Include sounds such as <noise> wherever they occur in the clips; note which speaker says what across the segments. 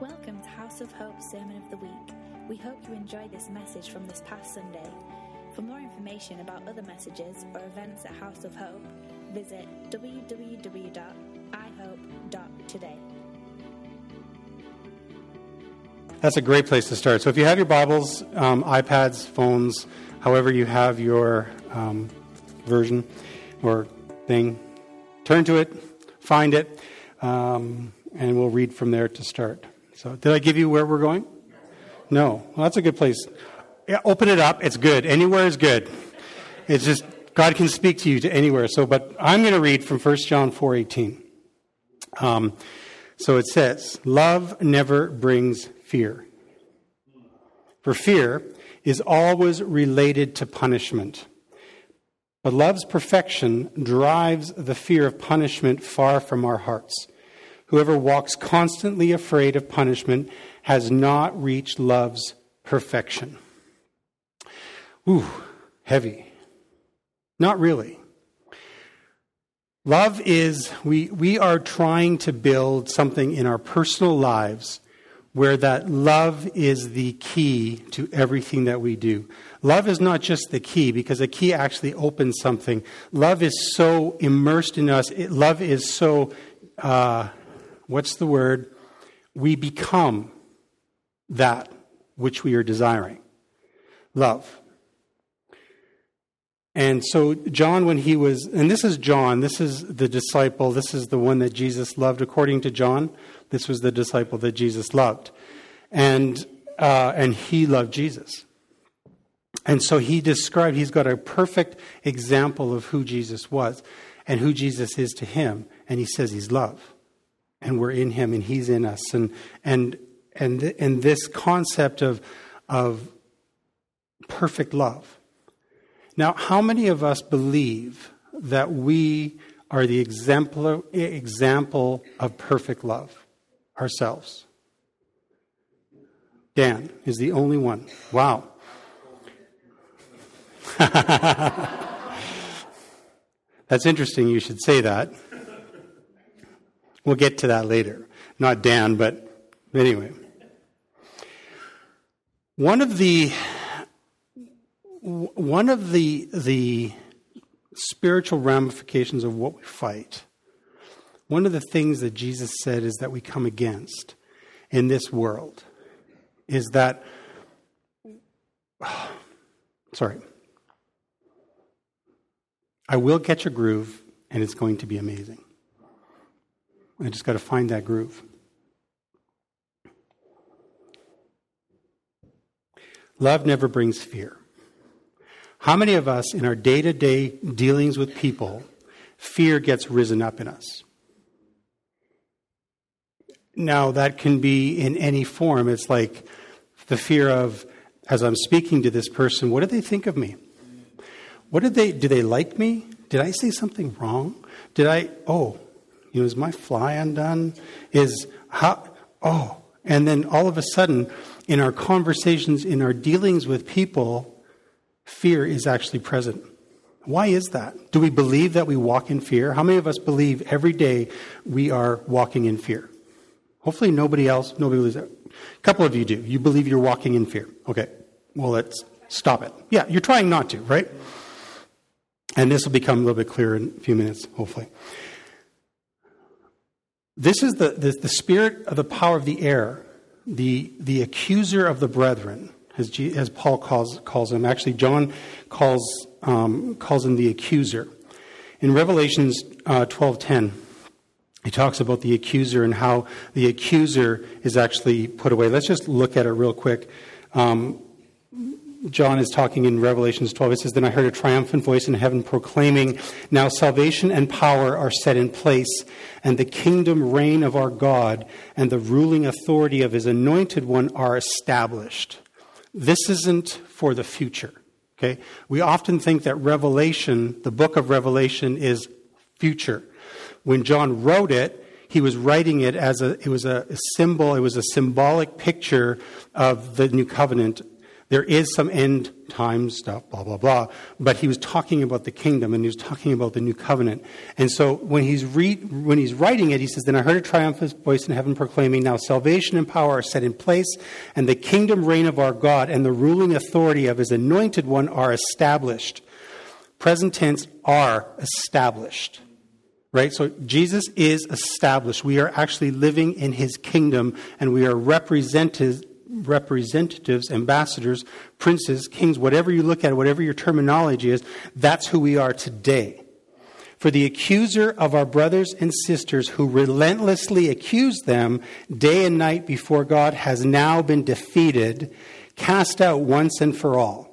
Speaker 1: Welcome to House of Hope Sermon of the Week. We hope you enjoy this message from this past Sunday. For more information about other messages or events at House of Hope, visit www.ihope.today.
Speaker 2: That's a great place to start. So if you have your Bibles, um, iPads, phones, however you have your um, version or thing, turn to it, find it, um, and we'll read from there to start. So, did I give you where we're going? No. Well, that's a good place. Yeah, open it up. It's good. Anywhere is good. It's just God can speak to you to anywhere. So, but I'm going to read from 1 John 4:18. Um, so it says, "Love never brings fear, for fear is always related to punishment." But love's perfection drives the fear of punishment far from our hearts. Whoever walks constantly afraid of punishment has not reached love's perfection. Ooh, heavy. Not really. Love is, we, we are trying to build something in our personal lives where that love is the key to everything that we do. Love is not just the key because the key actually opens something. Love is so immersed in us. It, love is so uh, what's the word? We become that which we are desiring. Love. And so, John, when he was, and this is John, this is the disciple, this is the one that Jesus loved. According to John, this was the disciple that Jesus loved. And, uh, and he loved Jesus. And so he described, he's got a perfect example of who Jesus was and who Jesus is to him. And he says he's love and we're in him and he's in us. And and and and this concept of of perfect love. Now how many of us believe that we are the exemplar, example of perfect love ourselves? Dan is the only one. Wow. <laughs> That's interesting you should say that We'll get to that later. Not Dan, but anyway. One of the one of the the spiritual ramifications of what we fight, one of the things that Jesus said is that we come against in this world is that <sighs> sorry. I will catch a groove and it's going to be amazing. I just got to find that groove. Love never brings fear. How many of us in our day to day dealings with people, fear gets risen up in us? Now, that can be in any form. It's like the fear of, as I'm speaking to this person, what do they think of me? What did they, do they like me? Did I say something wrong? Did I, oh, you know, is my fly undone? Is how, oh, and then all of a sudden, in our conversations, in our dealings with people, fear is actually present. Why is that? Do we believe that we walk in fear? How many of us believe every day we are walking in fear? Hopefully, nobody else, nobody believes that. A couple of you do. You believe you're walking in fear. Okay, well, let's stop it. Yeah, you're trying not to, right? And this will become a little bit clearer in a few minutes, hopefully. This is the, the, the, spirit of the power of the air, the, the accuser of the brethren, as, G, as Paul calls, calls him. Actually, John calls, um, calls him the accuser. In Revelations uh, 12.10, he talks about the accuser and how the accuser is actually put away. Let's just look at it real quick. Um, John is talking in Revelations 12. It says, Then I heard a triumphant voice in heaven proclaiming, Now salvation and power are set in place, and the kingdom reign of our God and the ruling authority of his anointed one are established. This isn't for the future. Okay? We often think that Revelation, the book of Revelation, is future. When John wrote it, he was writing it as a it was a symbol, it was a symbolic picture of the new covenant There is some end time stuff, blah, blah, blah. But he was talking about the kingdom and he was talking about the new covenant. And so when he's, re- when he's writing it, he says, Then I heard a triumphant voice in heaven proclaiming, Now salvation and power are set in place, and the kingdom reign of our God and the ruling authority of his anointed one are established. Present tense, are established. Right? So Jesus is established. We are actually living in his kingdom and we are represented representatives, ambassadors, princes, kings, whatever you look at, whatever your terminology is, that's who we are today. For the accuser of our brothers and sisters who relentlessly accused them day and night before God has now been defeated, cast out once and for all.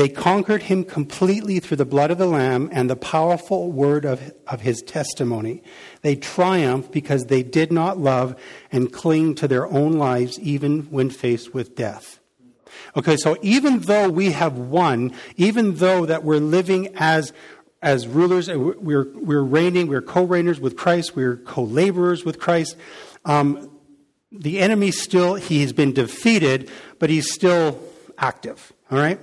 Speaker 2: They conquered him completely through the blood of the Lamb and the powerful word of, of his testimony. They triumphed because they did not love and cling to their own lives even when faced with death. Okay, so even though we have won, even though that we're living as as rulers, we're, we're reigning, we're co reigners with Christ, we're co laborers with Christ. Um, the enemy still, he has been defeated, but he's still active. All right?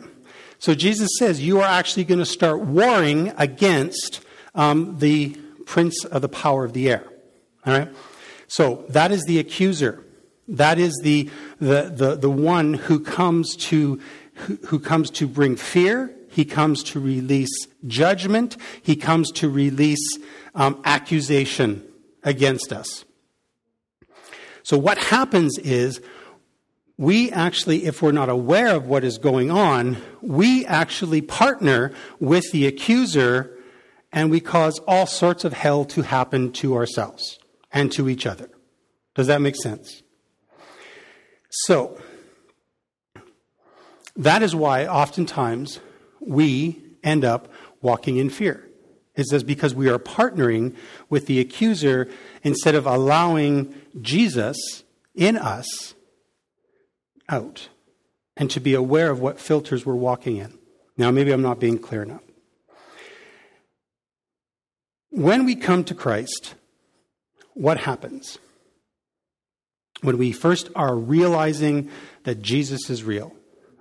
Speaker 2: So Jesus says you are actually going to start warring against um, the prince of the power of the air. All right? So that is the accuser. That is the, the, the, the one who comes to who, who comes to bring fear. He comes to release judgment. He comes to release um, accusation against us. So what happens is we actually, if we're not aware of what is going on, we actually partner with the accuser and we cause all sorts of hell to happen to ourselves and to each other. Does that make sense? So, that is why oftentimes we end up walking in fear. It says because we are partnering with the accuser instead of allowing Jesus in us out and to be aware of what filters we're walking in. Now, maybe I'm not being clear enough. When we come to Christ, what happens? When we first are realizing that Jesus is real,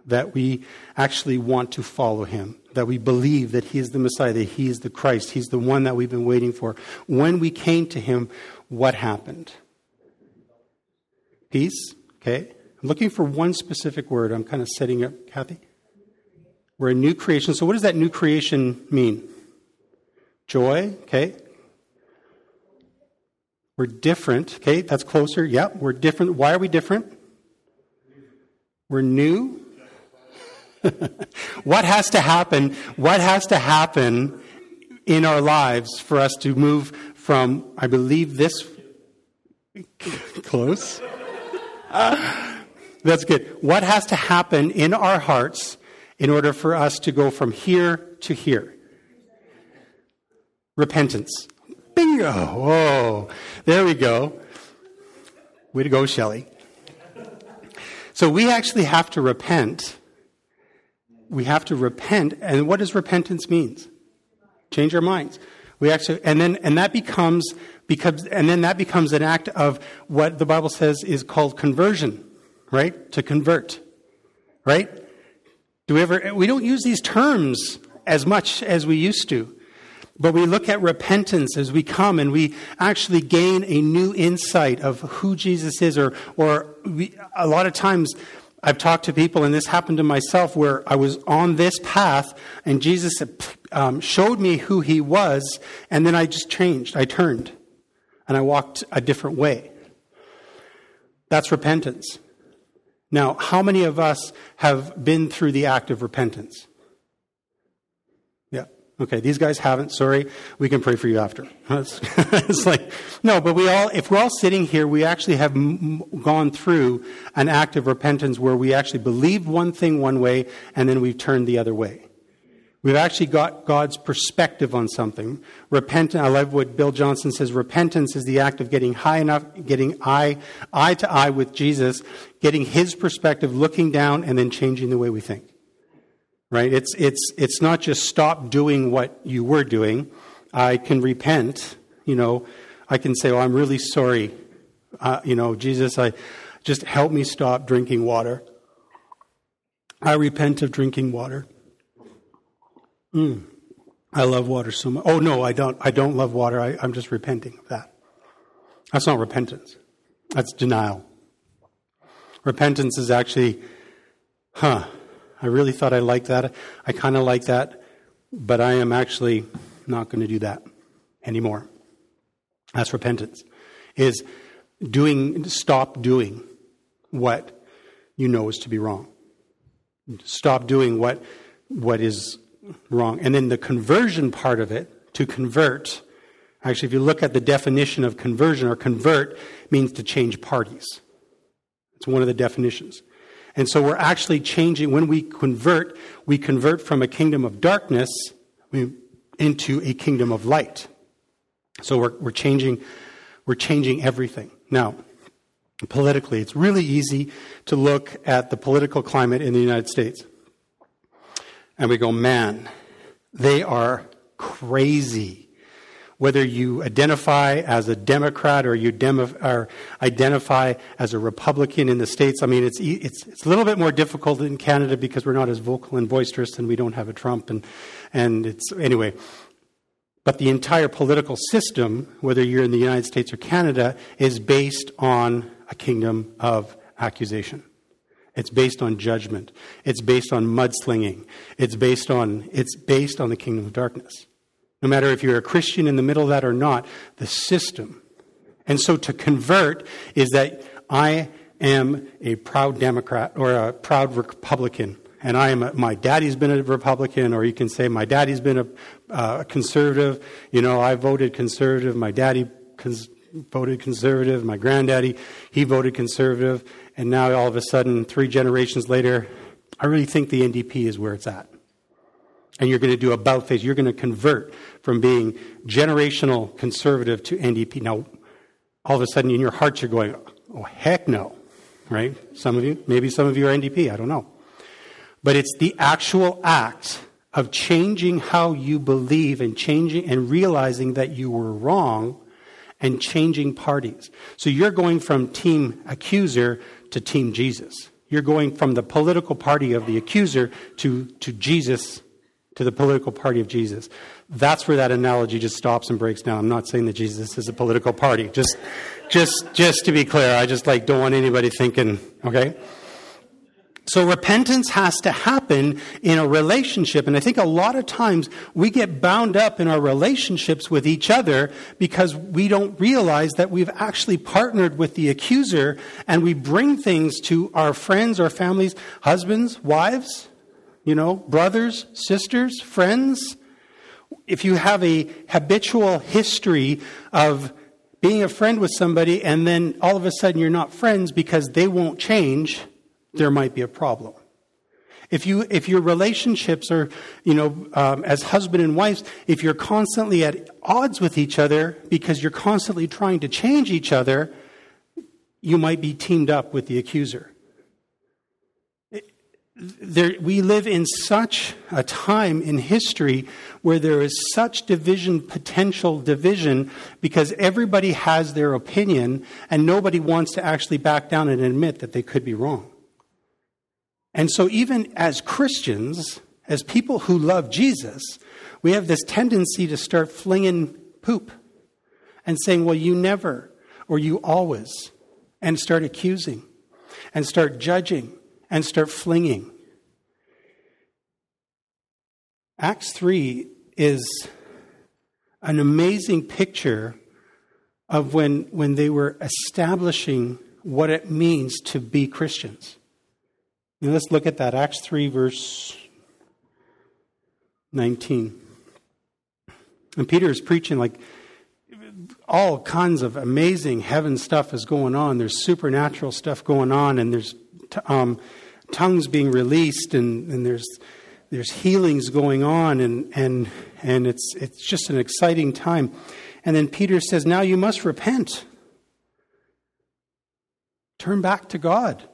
Speaker 2: that we actually want to follow him, that we believe that he is the Messiah, that he is the Christ, he's the one that we've been waiting for. When we came to him, what happened? Peace, okay? Looking for one specific word. I'm kind of setting up, Kathy. We're a new creation. So, what does that new creation mean? Joy, okay. We're different, okay. That's closer. Yep, yeah, we're different. Why are we different? We're new. <laughs> what has to happen? What has to happen in our lives for us to move from, I believe, this <laughs> close? That's good. What has to happen in our hearts in order for us to go from here to here? Repentance. Bingo! Whoa. There we go. Way to go, Shelley. So we actually have to repent. We have to repent. And what does repentance means? Change our minds. We actually, and then, and that becomes, becomes, and then that becomes an act of what the Bible says is called conversion right? To convert, right? Do we ever, we don't use these terms as much as we used to. But we look at repentance as we come and we actually gain a new insight of who Jesus is, or, or we, a lot of times I've talked to people, and this happened to myself, where I was on this path and Jesus um, showed me who he was, and then I just changed. I turned and I walked a different way. That's repentance. Now, how many of us have been through the act of repentance? Yeah. Okay, these guys haven't. Sorry. We can pray for you after. <laughs> <laughs> it's like, no, but we all, if we're all sitting here, we actually have gone through an act of repentance where we actually believed one thing one way and then we've turned the other way. We've actually got God's perspective on something. Repentance, I love what Bill Johnson says, repentance is the act of getting high enough, getting eye, eye to eye with Jesus, getting his perspective, looking down, and then changing the way we think. Right? It's, it's, it's not just stop doing what you were doing. I can repent, you know, I can say, oh, I'm really sorry. Uh, you know, Jesus, I just help me stop drinking water. I repent of drinking water. Mm. I love water so much. Oh no, I don't. I don't love water. I, I'm just repenting of that. That's not repentance. That's denial. Repentance is actually, huh, I really thought I liked that. I kind of like that, but I am actually not going to do that anymore. That's repentance. Is doing, stop doing what you know is to be wrong. Stop doing what, what is wrong. And then the conversion part of it, to convert, actually, if you look at the definition of conversion or convert, means to change parties. It's one of the definitions. And so we're actually changing, when we convert, we convert from a kingdom of darkness into a kingdom of light. So we're, we're changing, we're changing everything. Now, politically, it's really easy to look at the political climate in the United States. And we go, man, they are crazy whether you identify as a Democrat or you or identify as a Republican in the States. I mean, it's, it's, it's a little bit more difficult in Canada because we're not as vocal and boisterous and we don't have a Trump. And, and it's, anyway. But the entire political system, whether you're in the United States or Canada, is based on a kingdom of accusation. It's based on judgment. It's based on mudslinging. It's based on, it's based on the kingdom of darkness no matter if you're a Christian in the middle of that or not, the system. And so to convert is that I am a proud Democrat or a proud Republican. And I am a, my daddy's been a Republican, or you can say my daddy's been a, uh, conservative. You know, I voted conservative. My daddy cons- voted conservative. My granddaddy, he voted conservative. And now all of a sudden, three generations later, I really think the NDP is where it's at and you're going to do about face. You're going to convert from being generational conservative to NDP. Now, all of a sudden in your heart, you're going, oh, heck no, right? Some of you, maybe some of you are NDP, I don't know. But it's the actual act of changing how you believe and changing and realizing that you were wrong and changing parties. So you're going from team accuser to team Jesus. You're going from the political party of the accuser to, to Jesus to the political party of Jesus. That's where that analogy just stops and breaks down. I'm not saying that Jesus is a political party. Just, just, just to be clear, I just like don't want anybody thinking, okay? So repentance has to happen in a relationship. And I think a lot of times we get bound up in our relationships with each other because we don't realize that we've actually partnered with the accuser and we bring things to our friends, our families, husbands, wives, you know, brothers, sisters, friends. If you have a habitual history of being a friend with somebody and then all of a sudden you're not friends because they won't change, there might be a problem. If you if your relationships are you know um, as husband and wife, if you're constantly at odds with each other because you're constantly trying to change each other, you might be teamed up with the accuser there, we live in such a time in history where there is such division, potential division, because everybody has their opinion and nobody wants to actually back down and admit that they could be wrong. And so, even as Christians, as people who love Jesus, we have this tendency to start flinging poop and saying, well, you never, or you always, and start accusing and start judging and start flinging. Acts 3 is an amazing picture of when, when they were establishing what it means to be Christians. Let's look at that. Acts 3, verse 19. And Peter is preaching like all kinds of amazing heaven stuff is going on. There's supernatural stuff going on, and there's um, tongues being released, and, and there's there's healings going on, and, and, and it's, it's just an exciting time. And then Peter says, Now you must repent. Turn back to God.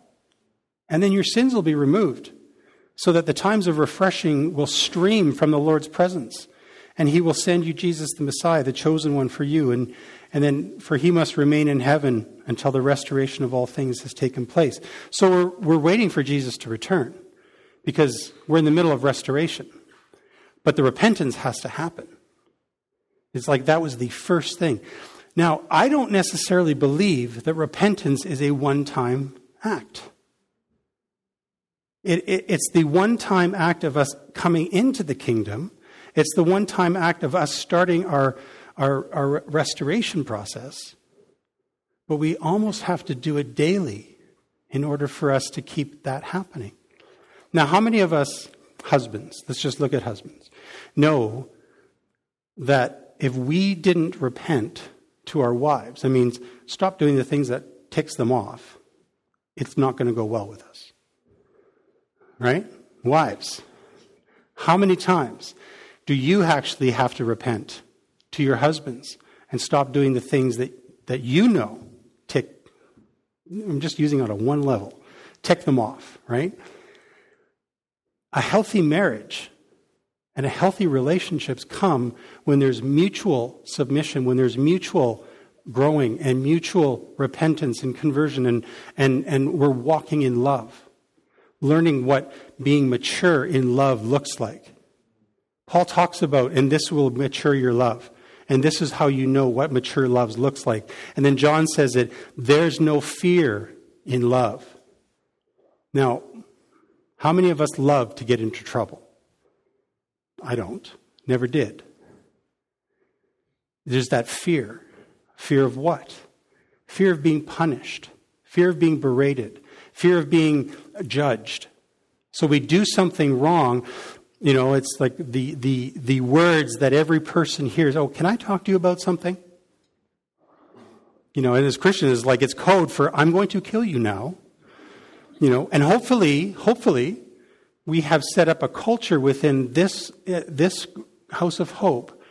Speaker 2: And then your sins will be removed, so that the times of refreshing will stream from the Lord's presence. And he will send you Jesus the Messiah, the chosen one for you. And, and then, for he must remain in heaven until the restoration of all things has taken place. So we're, we're waiting for Jesus to return. because we're in the middle of restoration. But the repentance has to happen. It's like that was the first thing. Now, I don't necessarily believe that repentance is a one time act. It, it, it's the one time act of us coming into the kingdom. It's the one time act of us starting our, our, our restoration process. But we almost have to do it daily in order for us to keep that happening. Now, how many of us husbands, let's just look at husbands, know that if we didn't repent to our wives, that means stop doing the things that ticks them off, it's not going to go well with us. Right? Wives, how many times do you actually have to repent to your husbands and stop doing the things that, that you know tick? I'm just using on one level, tick them off, right? A healthy marriage and a healthy relationships come when there's mutual submission, when there's mutual growing and mutual repentance and conversion, and, and, and we're walking in love, learning what being mature in love looks like. Paul talks about, and this will mature your love. And this is how you know what mature love looks like. And then John says that there's no fear in love. Now, how many of us love to get into trouble? I don't. Never did. There's that fear. Fear of what? Fear of being punished, fear of being berated, fear of being judged. So we do something wrong. You know, it's like the, the, the words that every person hears. Oh, can I talk to you about something? You know, and as Christians, is like it's code for I'm going to kill you now. You know, and hopefully, hopefully, we have set up a culture within this, uh, this house of hope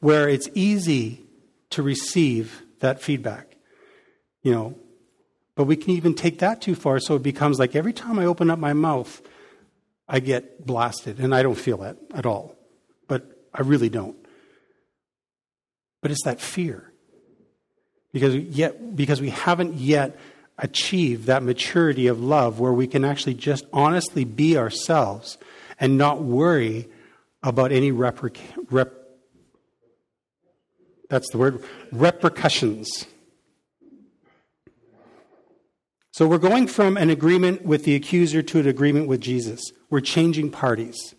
Speaker 2: where it's easy to receive that feedback. You know, but we can even take that too far so it becomes like every time I open up my mouth, I get blasted. And I don't feel that at all. But I really don't. But it's that fear. Because yet because we haven't yet achieved that maturity of love where we can actually just honestly be ourselves and not worry about any replic- rep- that's the word, repercussions. So we're going from an agreement with the accuser to an agreement with Jesus. We're changing parties.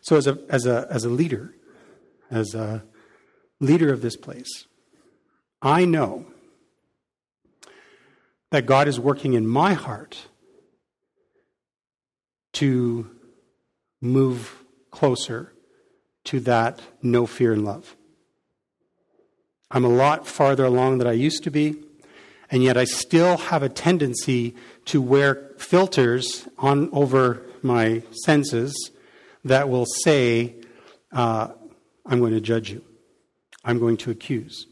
Speaker 2: So, as a, as, a, as a leader, as a leader of this place, I know that God is working in my heart to move closer to that no fear and love. I'm a lot farther along than I used to be, and yet I still have a tendency to wear filters on over my senses that will say, uh, I'm going to judge you, I'm going to accuse,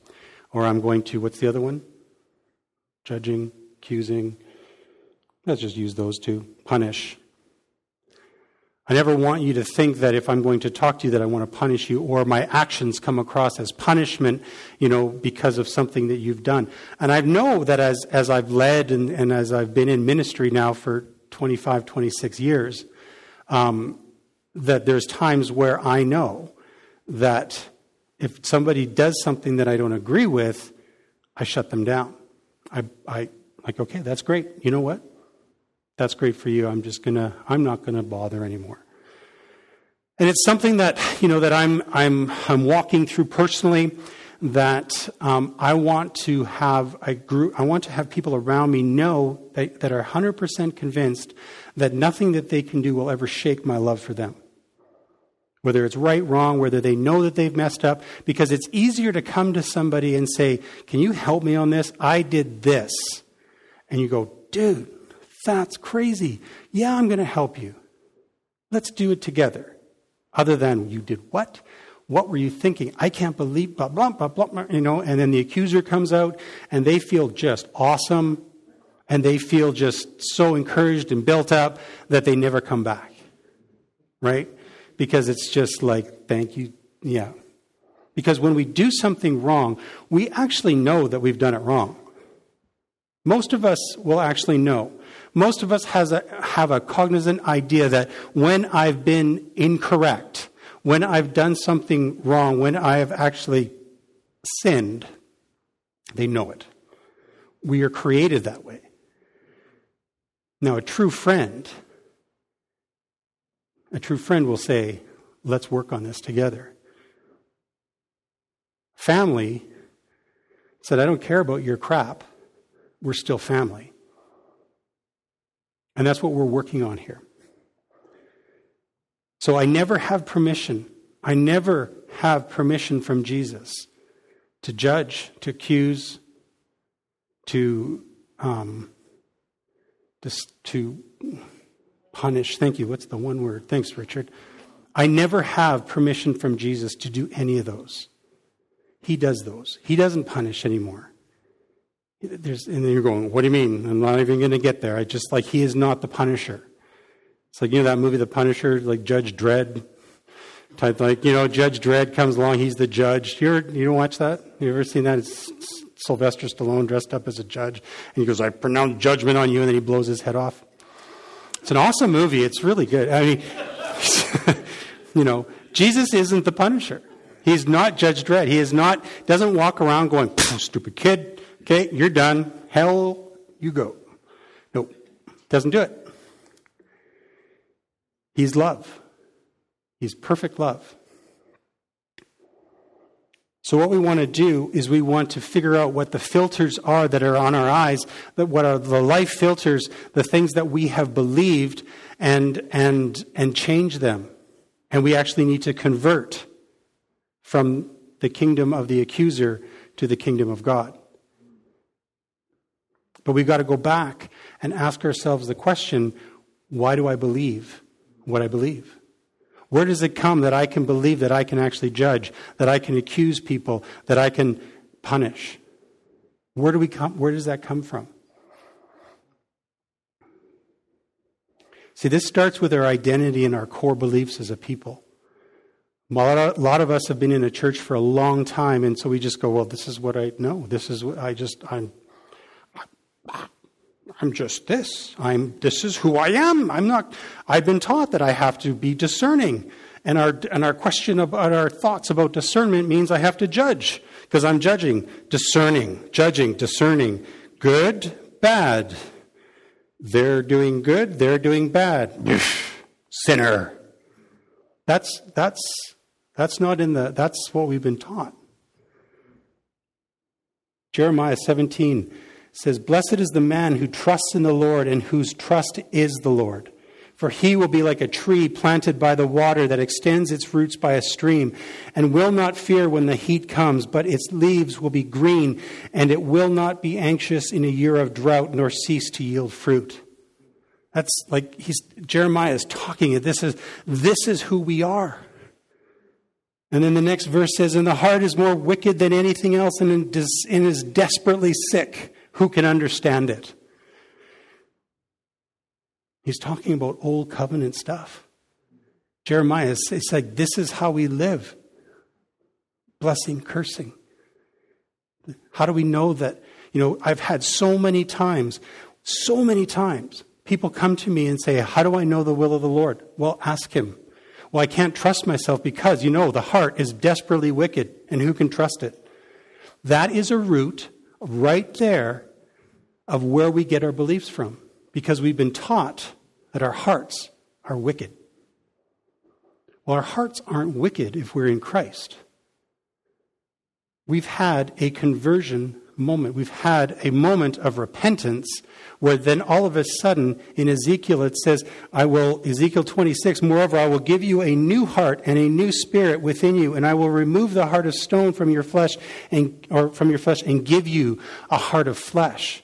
Speaker 2: or I'm going to, what's the other one? Judging, accusing. Let's just use those two. Punish. I never want you to think that if I'm going to talk to you that I want to punish you or my actions come across as punishment, you know, because of something that you've done. And I know that as, as I've led and, and as I've been in ministry now for 25, 26 years, um, that there's times where I know that if somebody does something that I don't agree with, I shut them down. I, I like, okay, that's great. You know what? That's great for you. I'm just gonna, I'm not gonna bother anymore. And it's something that, you know, that I'm, I'm, I'm walking through personally that um, I want to have a group, I want to have people around me know that, that are 100% convinced that nothing that they can do will ever shake my love for them. Whether it's right, wrong, whether they know that they've messed up, because it's easier to come to somebody and say, Can you help me on this? I did this. And you go, Dude, that's crazy. Yeah, I'm going to help you. Let's do it together. Other than, you did what? What were you thinking? I can't believe, blah, blah, blah, blah, you know, and then the accuser comes out and they feel just awesome and they feel just so encouraged and built up that they never come back. Right? Because it's just like, thank you. Yeah. Because when we do something wrong, we actually know that we've done it wrong. Most of us will actually know. Most of us has a, have a cognizant idea that when I've been incorrect, when I've done something wrong, when I have actually sinned, they know it. We are created that way. Now, a true friend, a true friend will say, let's work on this together. Family said, I don't care about your crap. We're still family. And that's what we're working on here. So I never have permission. I never have permission from Jesus to judge, to accuse, to um, to, to punish. Thank you. What's the one word? Thanks, Richard. I never have permission from Jesus to do any of those. He does those. He doesn't punish anymore. There's, and then you're going, what do you mean? I'm not even going to get there. I just like, he is not the punisher. It's like, you know, that movie, The Punisher, like Judge Dredd type, like, you know, Judge Dredd comes along, he's the judge. You, ever, you don't watch that? You ever seen that? It's, it's Sylvester Stallone dressed up as a judge. And he goes, I pronounce judgment on you, and then he blows his head off. It's an awesome movie. It's really good. I mean, <laughs> you know, Jesus isn't the punisher. He's not Judge Dredd. He is not, doesn't walk around going, stupid kid, okay, you're done. Hell, you go. Nope. Doesn't do it. He's love. He's perfect love. So, what we want to do is we want to figure out what the filters are that are on our eyes, that what are the life filters, the things that we have believed, and, and, and change them. And we actually need to convert from the kingdom of the accuser to the kingdom of God. But we've got to go back and ask ourselves the question why do I believe what I believe? Where does it come that I can believe that I can actually judge, that I can accuse people, that I can punish? Where do we come where does that come from? See, this starts with our identity and our core beliefs as a people. A lot of us have been in a church for a long time, and so we just go, "Well, this is what I know. This is what I just I'm I'm just this. I'm, this is who I am. I'm not, I've been taught that I have to be discerning. And our, and our question about our thoughts about discernment means I have to judge because I'm judging, discerning, judging, discerning. Good, bad. They're doing good, they're doing bad. Sinner. That's, that's, that's not in the, that's what we've been taught. Jeremiah 17 says, Blessed is the man who trusts in the Lord and whose trust is the Lord. For he will be like a tree planted by the water that extends its roots by a stream, and will not fear when the heat comes, but its leaves will be green, and it will not be anxious in a year of drought, nor cease to yield fruit. That's like he's Jeremiah is talking. This is this is who we are. And then the next verse says, And the heart is more wicked than anything else and is desperately sick. Who can understand it? He's talking about old covenant stuff. Jeremiah, it's like this is how we live blessing, cursing. How do we know that? You know, I've had so many times, so many times, people come to me and say, How do I know the will of the Lord? Well, ask Him. Well, I can't trust myself because, you know, the heart is desperately wicked, and who can trust it? That is a root right there of where we get our beliefs from because we've been taught that our hearts are wicked. Well, our hearts aren't wicked if we're in Christ. We've had a conversion moment. We've had a moment of repentance where then all of a sudden in Ezekiel it says, I will, Ezekiel 26, moreover, I will give you a new heart and a new spirit within you, and I will remove the heart of stone from your flesh and, or from your flesh and give you a heart of flesh.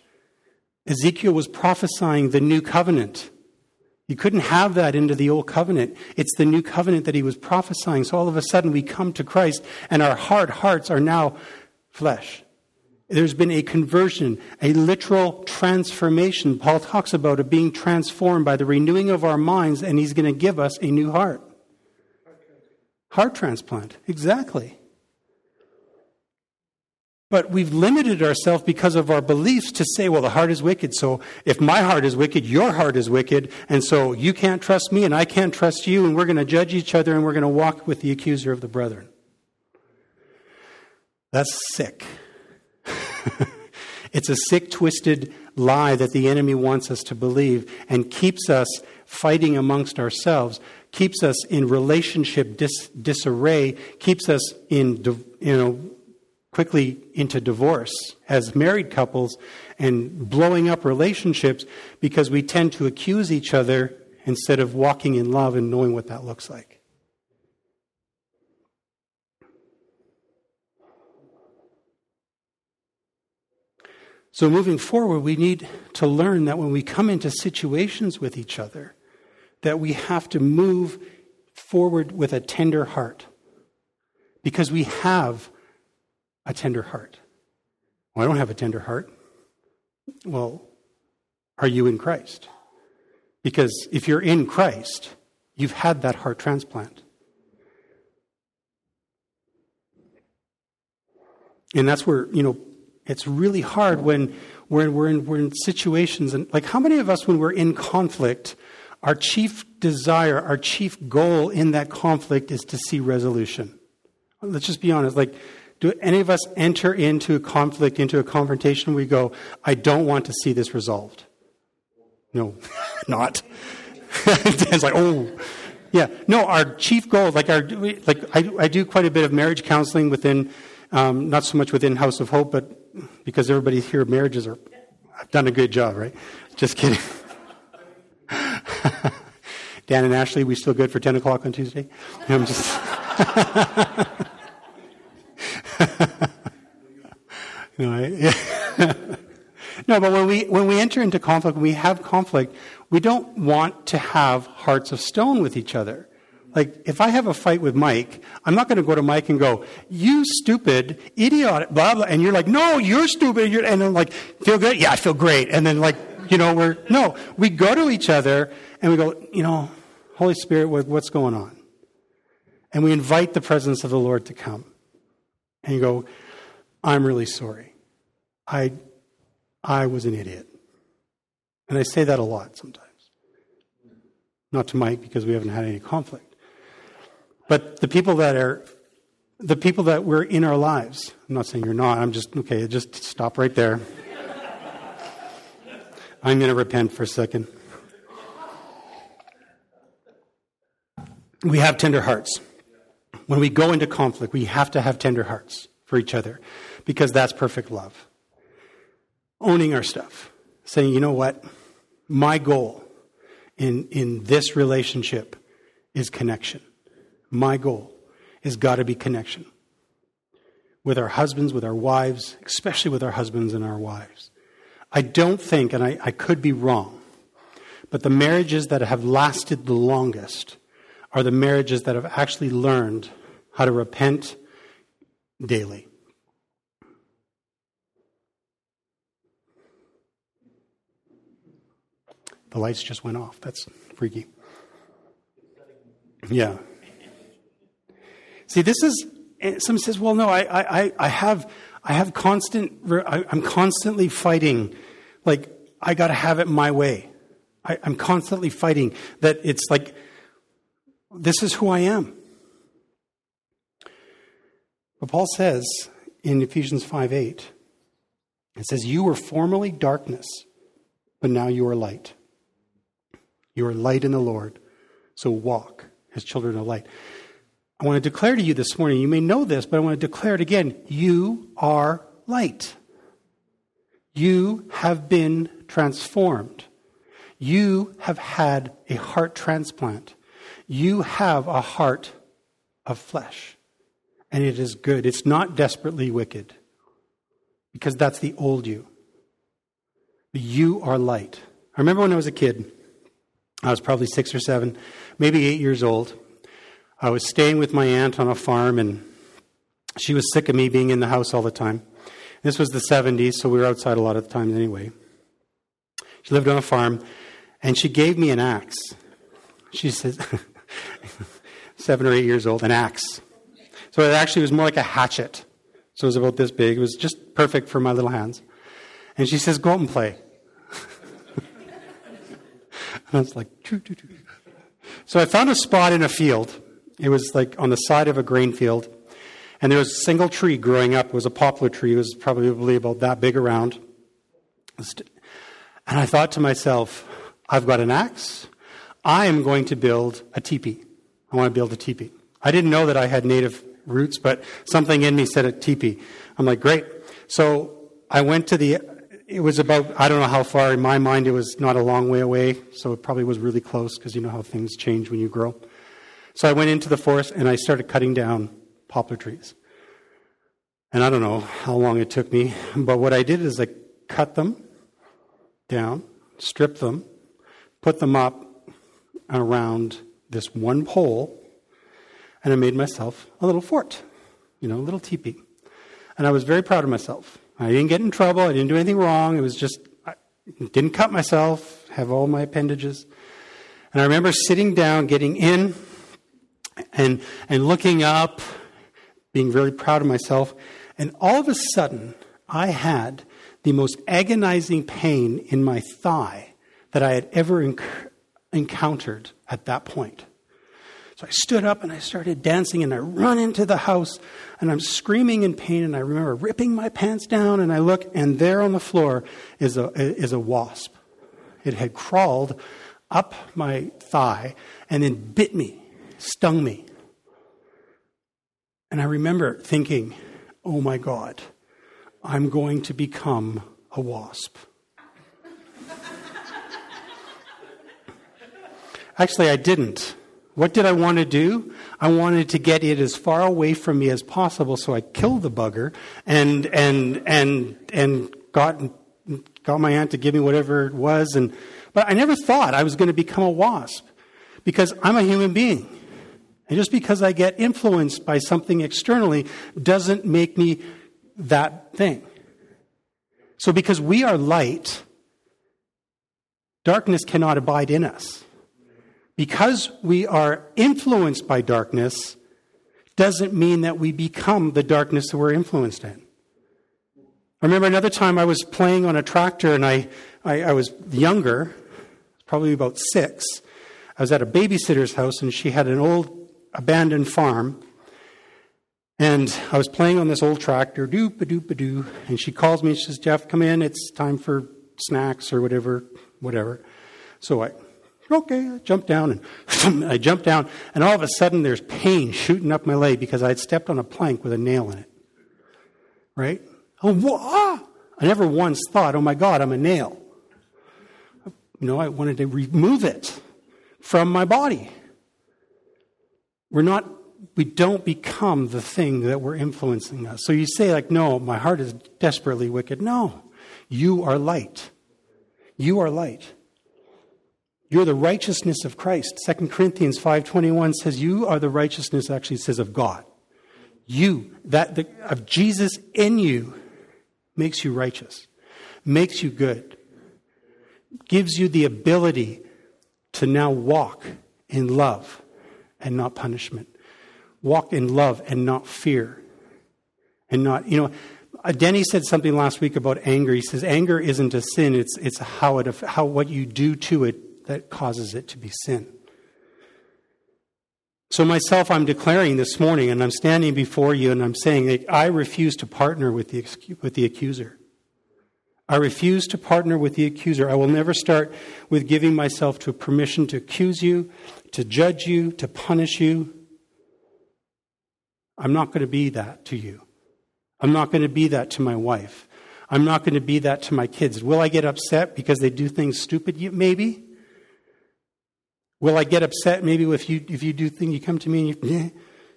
Speaker 2: Ezekiel was prophesying the new covenant. You couldn't have that into the old covenant. It's the new covenant that he was prophesying. So all of a sudden we come to Christ and our hard hearts are now flesh. There's been a conversion, a literal transformation. Paul talks about it being transformed by the renewing of our minds, and he's going to give us a new heart. Heart transplant, exactly. But we've limited ourselves because of our beliefs to say, well, the heart is wicked. So if my heart is wicked, your heart is wicked. And so you can't trust me and I can't trust you. And we're going to judge each other and we're going to walk with the accuser of the brethren. That's sick. <laughs> it's a sick, twisted lie that the enemy wants us to believe and keeps us fighting amongst ourselves, keeps us in relationship dis- disarray, keeps us in, you know, quickly into divorce as married couples and blowing up relationships because we tend to accuse each other instead of walking in love and knowing what that looks like. So, moving forward, we need to learn that when we come into situations with each other, that we have to move forward with a tender heart because we have a tender heart. Well, I don't have a tender heart. Well, are you in Christ? Because if you're in Christ, you've had that heart transplant. And that's where, you know, it's really hard when we're, we're, in, we're in situations, and like how many of us, when we're in conflict, our chief desire, our chief goal in that conflict is to see resolution? Let's just be honest. Like, do any of us enter into a conflict, into a confrontation, we go, I don't want to see this resolved? No, <laughs> not. <laughs> it's like, oh, yeah. No, our chief goal, like our, like I, I do quite a bit of marriage counseling within, um, not so much within House of Hope, but because everybody here marriages are, I've done a good job, right? Just kidding. <laughs> Dan and Ashley, we still good for 10 o'clock on Tuesday? I'm just. <laughs> no, I, <laughs> no, but when we, when we enter into conflict, when we have conflict, we don't want to have hearts of stone with each other. Like, if I have a fight with Mike, I'm not going to go to Mike and go, you stupid, idiotic, blah, blah. And you're like, no, you're stupid. You're, and I'm like, feel good? Yeah, I feel great. And then, like, you know, we're, no, we go to each other and we go, you know, Holy Spirit, what's going on? And we invite the presence of the Lord to come and you go, I'm really sorry. I, I was an idiot. And I say that a lot sometimes. Not to Mike because we haven't had any conflict. But the people that are, the people that were in our lives, I'm not saying you're not, I'm just, okay, just stop right there. I'm going to repent for a second. We have tender hearts when we go into conflict, we have to have tender hearts for each other because that's perfect love. Owning our stuff, saying, you know what? My goal in, in this relationship is connection. My goal has got to be connection with our husbands, with our wives, especially with our husbands and our wives. I don't think, and I, I could be wrong, but the marriages that have lasted the longest are the marriages that have actually learned how to repent daily. The lights just went off. That's freaky. Yeah. See, this is. Eh, Someone says, "Well, no, I, I, I have, I have constant. I'm constantly fighting. Like I got to have it my way. I, I'm constantly fighting that it's like this is who I am. But Paul says in Ephesians 5 8, it says, You were formerly darkness, but now you are light. You are light in the Lord, so walk as children of light. I want to declare to you this morning, you may know this, but I want to declare it again. You are light. You have been transformed. You have had a heart transplant you have a heart of flesh, and it is good. It's not desperately wicked, because that's the old you. You are light. I remember when I was a kid, I was probably six or seven, maybe eight years old. I was staying with my aunt on a farm, and she was sick of me being in the house all the time. This was the 70s, so we were outside a lot of the times anyway. She lived on a farm, and she gave me an axe. She said, <laughs> seven or eight years old, an axe. So it actually was more like a hatchet. So it was about this big. It was just perfect for my little hands. And she says, Go out and play. <laughs> and I was like, choo, choo, choo. So I found a spot in a field. It was like on the side of a grain field. And there was a single tree growing up. It was a poplar tree. It was probably about that big around. And I thought to myself, I've got an axe. I am going to build a teepee. I want to build a teepee. I didn't know that I had native roots, but something in me said a teepee. I'm like, great. So I went to the, it was about, I don't know how far, in my mind, it was not a long way away, so it probably was really close because you know how things change when you grow. So I went into the forest and I started cutting down poplar trees. And I don't know how long it took me, but what I did is I cut them down, stripped them, put them up around this one pole, and I made myself a little fort, you know, a little teepee. And I was very proud of myself. I didn't get in trouble. I didn't do anything wrong. It was just, I didn't cut myself, have all my appendages. And I remember sitting down, getting in, and, and looking up, being very proud of myself. And all of a sudden, I had the most agonizing pain in my thigh that I had ever enc- encountered at that point. So I stood up and I started dancing and I run into the house and I'm screaming in pain and I remember ripping my pants down and I look and there on the floor is a, is a wasp. It had crawled up my thigh and then bit me, stung me. And I remember thinking, oh my God, I'm going to become a wasp. Actually, I didn't. What did I want to do? I wanted to get it as far away from me as possible, so I killed the bugger and and and and got got my aunt to give me whatever it was. And but I never thought I was going to become a wasp because I'm a human being. And just because I get influenced by something externally doesn't make me that thing. So, because we are light, darkness cannot abide in us. Because we are influenced by darkness, doesn't mean that we become the darkness that we're influenced in. I remember another time I was playing on a tractor and I, I, I was younger, probably about six. I was at a babysitter's house and she had an old abandoned farm. And I was playing on this old tractor, doop a doop a doo, and she calls me. She says, "Jeff, come in. It's time for snacks or whatever, whatever." So I, okay, I jump down and <laughs> I jump down, and all of a sudden there's pain shooting up my leg because I had stepped on a plank with a nail in it. Right? Oh, ah! I never once thought, "Oh my God, I'm a nail." You know, I wanted to remove it from my body. We're not, we don't become the thing that we're influencing us. So you say, like, no, my heart is desperately wicked. No, you are light. You are light. You're the righteousness of Christ. 2 Corinthians 5.21 says you are the righteousness, actually says of God. You, that the, of Jesus in you makes you righteous, makes you good, gives you the ability to now walk in love and not punishment. Walk in love and not fear. And not, you know, uh, Denny said something last week about anger. He says anger isn't a sin, it's, it's how, it, how what you do to it that causes it to be sin. So, myself, I'm declaring this morning, and I'm standing before you, and I'm saying that I refuse to partner with the, with the accuser. I refuse to partner with the accuser. I will never start with giving myself to permission to accuse you, to judge you, to punish you. I'm not going to be that to you. I'm not going to be that to my wife. I'm not going to be that to my kids. Will I get upset because they do things stupid? Maybe. Will I get upset maybe if you if you do things you come to me and you yeah,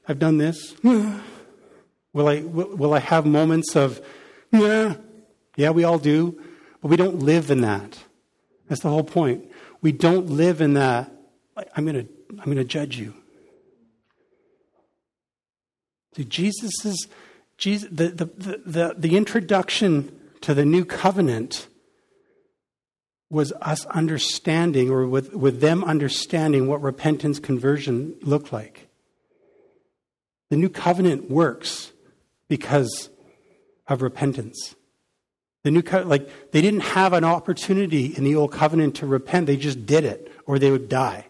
Speaker 2: I've done this. <sighs> Will I will, will I have moments of yeah yeah we all do, but we don't live in that. That's the whole point. We don't live in that I'm going to I'm going to judge you. See, Jesus is Jesus, the, the, the, the introduction to the new covenant was us understanding, or with, with them understanding what repentance conversion looked like. The new covenant works because of repentance. The new co- like they didn't have an opportunity in the old covenant to repent. They just did it or they would die.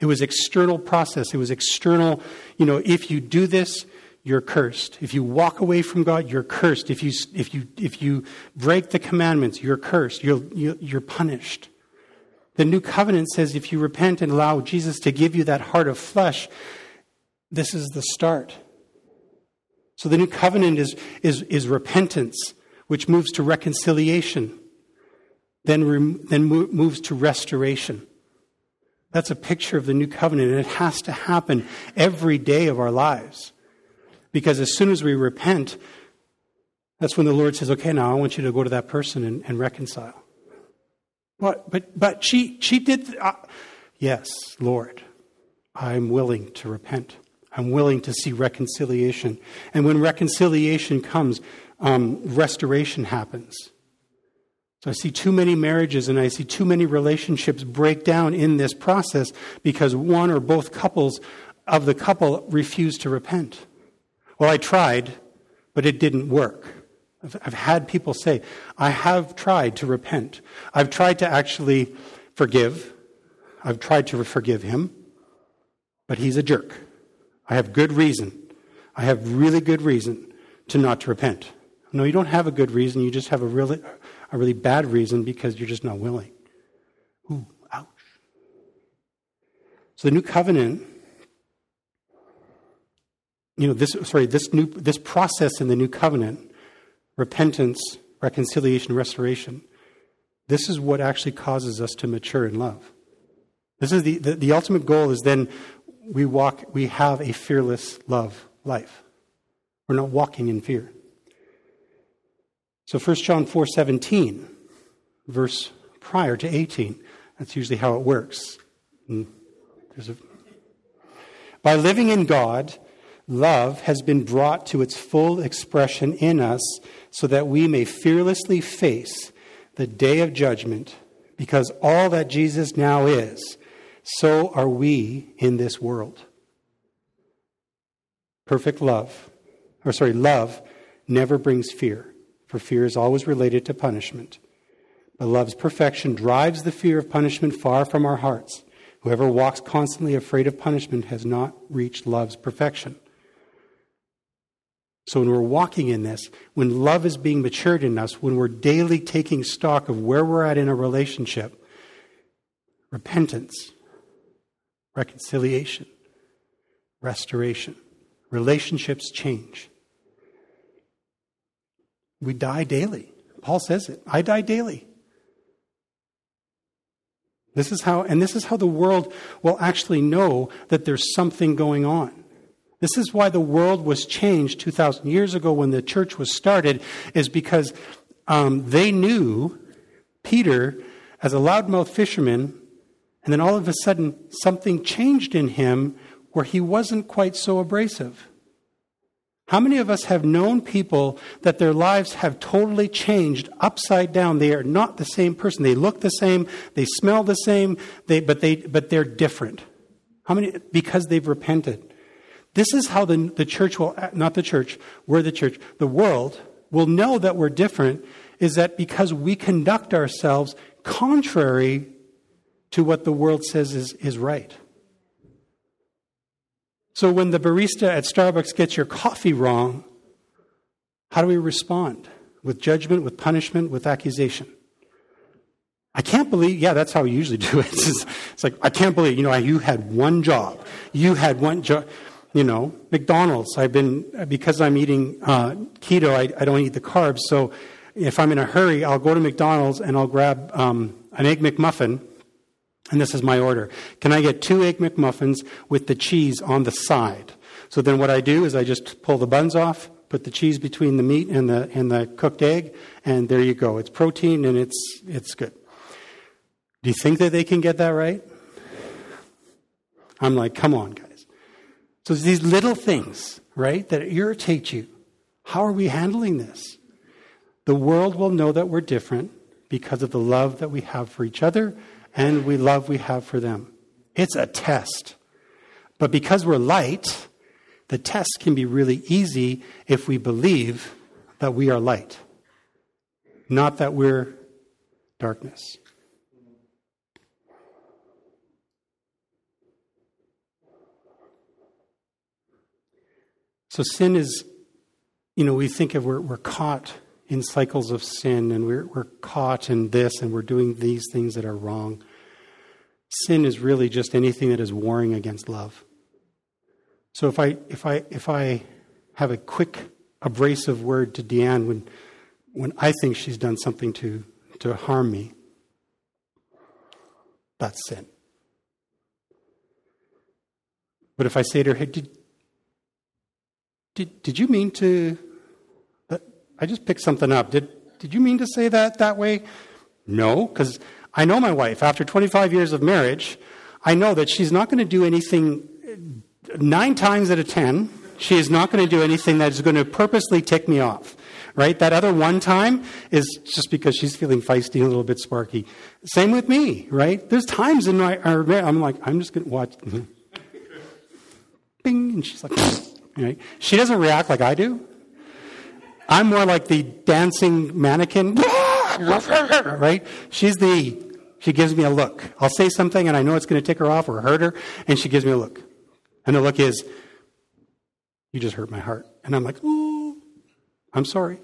Speaker 2: It was external process. It was external, you know, if you do this, you're cursed. If you walk away from God, you're cursed. If you, if you, if you break the commandments, you're cursed. You're, you're punished. The new covenant says if you repent and allow Jesus to give you that heart of flesh, this is the start. So the new covenant is, is, is repentance, which moves to reconciliation, then, then moves to restoration. That's a picture of the new covenant, and it has to happen every day of our lives. Because as soon as we repent, that's when the Lord says, okay, now I want you to go to that person and, and reconcile. But, but, but she, she did, uh, yes, Lord, I'm willing to repent. I'm willing to see reconciliation. And when reconciliation comes, um, restoration happens. So I see too many marriages and I see too many relationships break down in this process because one or both couples of the couple refuse to repent. Well, I tried, but it didn't work. I've, I've had people say, I have tried to repent. I've tried to actually forgive. I've tried to forgive him, but he's a jerk. I have good reason. I have really good reason to not to repent. No, you don't have a good reason. You just have a really, a really bad reason because you're just not willing. Ooh, ouch. So the new covenant, you know, this sorry, this new this process in the new covenant, repentance, reconciliation, restoration, this is what actually causes us to mature in love. This is the, the, the ultimate goal is then we walk, we have a fearless love life. We're not walking in fear. So 1 John 4 17, verse prior to 18, that's usually how it works. Hmm. A, by living in God, love has been brought to its full expression in us so that we may fearlessly face the day of judgment because all that Jesus now is so are we in this world. Perfect love, or sorry, love never brings fear, for fear is always related to punishment. But love's perfection drives the fear of punishment far from our hearts. Whoever walks constantly afraid of punishment has not reached love's perfection. So, when we're walking in this, when love is being matured in us, when we're daily taking stock of where we're at in a relationship, repentance, reconciliation, restoration. Relationships change. We die daily. Paul says it. I die daily. This is how, and this is how the world will actually know that there's something going on. This is why the world was changed 2,000 years ago when the church was started, is because um, they knew Peter as a loudmouth fisherman and then all of a sudden, something changed in him where he wasn't quite so abrasive. How many of us have known people that their lives have totally changed upside down? They are not the same person. They look the same, they smell the same, they, but, they, but they're different. How many? Because they've repented. This is how the, the church will, not the church, we're the church, the world will know that we're different is that because we conduct ourselves contrary to what the world says is, is right. So when the barista at Starbucks gets your coffee wrong, how do we respond? With judgment, with punishment, with accusation? I can't believe, yeah, that's how we usually do it. <laughs> It's, like, I can't believe, you know, you had one job. You had one job. You know, McDonald's, I've been, because I'm eating uh, keto, I, I, don't eat the carbs. So if I'm in a hurry, I'll go to McDonald's and I'll grab um, an Egg McMuffin and this is my order. Can I get two Egg McMuffins with the cheese on the side? So then what I do is I just pull the buns off, put the cheese between the meat and the, and the cooked egg, and there you go. It's protein and it's, it's good. Do you think that they can get that right? I'm like, come on, guys. So it's these little things, right, that irritate you. How are we handling this? The world will know that we're different because of the love that we have for each other and we love we have for them. It's a test. But because we're light, the test can be really easy if we believe that we are light, not that we're darkness. So sin is, you know, we think of we're, we're caught in cycles of sin and we're, we're caught in this and we're doing these things that are wrong. Sin is really just anything that is warring against love. So if I if I if I have a quick abrasive word to Deanne when when I think she's done something to to harm me, that's sin. But if I say to her, hey, did, did, did you mean to? I just picked something up. Did, did you mean to say that that way? No, because I know my wife. After 25 years of marriage, I know that she's not going to do anything nine times out of ten. She is not going to do anything that is going to purposely tick me off. Right? That other one time is just because she's feeling feisty and a little bit sparky. Same with me, right? There's times in my, I'm like, I'm just going to watch. <laughs> Bing, and she's like, <laughs> right? She doesn't react like I do. I'm more like the dancing mannequin, <laughs> right? She's the, she gives me a look. I'll say something and I know it's going to tick her off or hurt her, and she gives me a look. And the look is, you just hurt my heart. And I'm like, ooh, I'm sorry.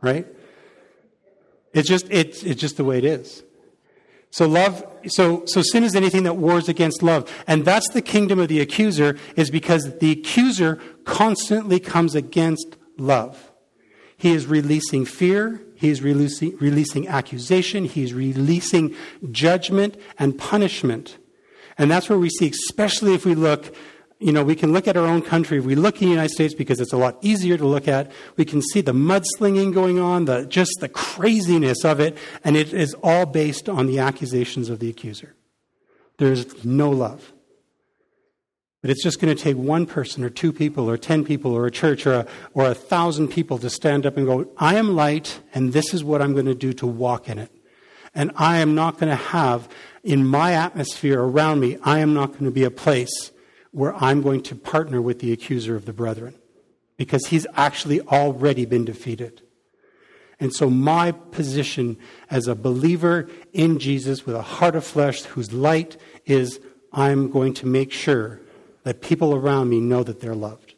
Speaker 2: Right? It's just, it's, it's just the way it is. So love, so, so sin is anything that wars against love. And that's the kingdom of the accuser, is because the accuser constantly comes against love. He is releasing fear, he is releasing, releasing accusation, he is releasing judgment and punishment. And that's where we see, especially if we look you know, we can look at our own country. If we look in the United States because it's a lot easier to look at, we can see the mudslinging going on, the, just the craziness of it, and it is all based on the accusations of the accuser. There's no love. But it's just going to take one person or two people or ten people or a church or a, or a thousand people to stand up and go, I am light and this is what I'm going to do to walk in it. And I am not going to have in my atmosphere around me, I am not going to be a place where I'm going to partner with the accuser of the brethren because he's actually already been defeated. And so, my position as a believer in Jesus with a heart of flesh whose light is I'm going to make sure that people around me know that they're loved.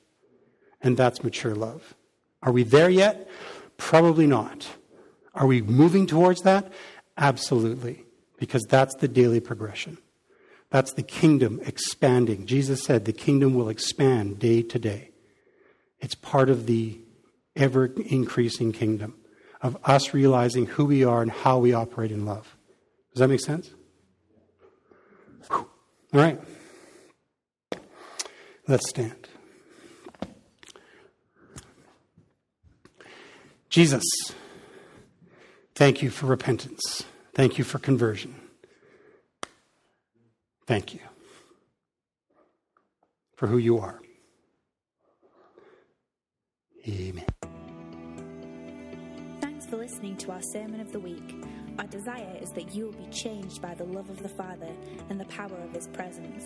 Speaker 2: And that's mature love. Are we there yet? Probably not. Are we moving towards that? Absolutely, because that's the daily progression. That's the kingdom expanding. Jesus said the kingdom will expand day to day. It's part of the ever increasing kingdom of us realizing who we are and how we operate in love. Does that make sense? All right. Let's stand. Jesus, thank you for repentance. Thank you for conversion. Thank you for who you are. Amen.
Speaker 1: Thanks for listening to our Sermon of the Week. Our desire is that you will be changed by the love of the Father and the power of His presence.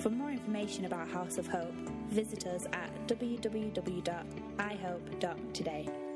Speaker 1: For more information about House of Hope, visit us at www.ihope.today.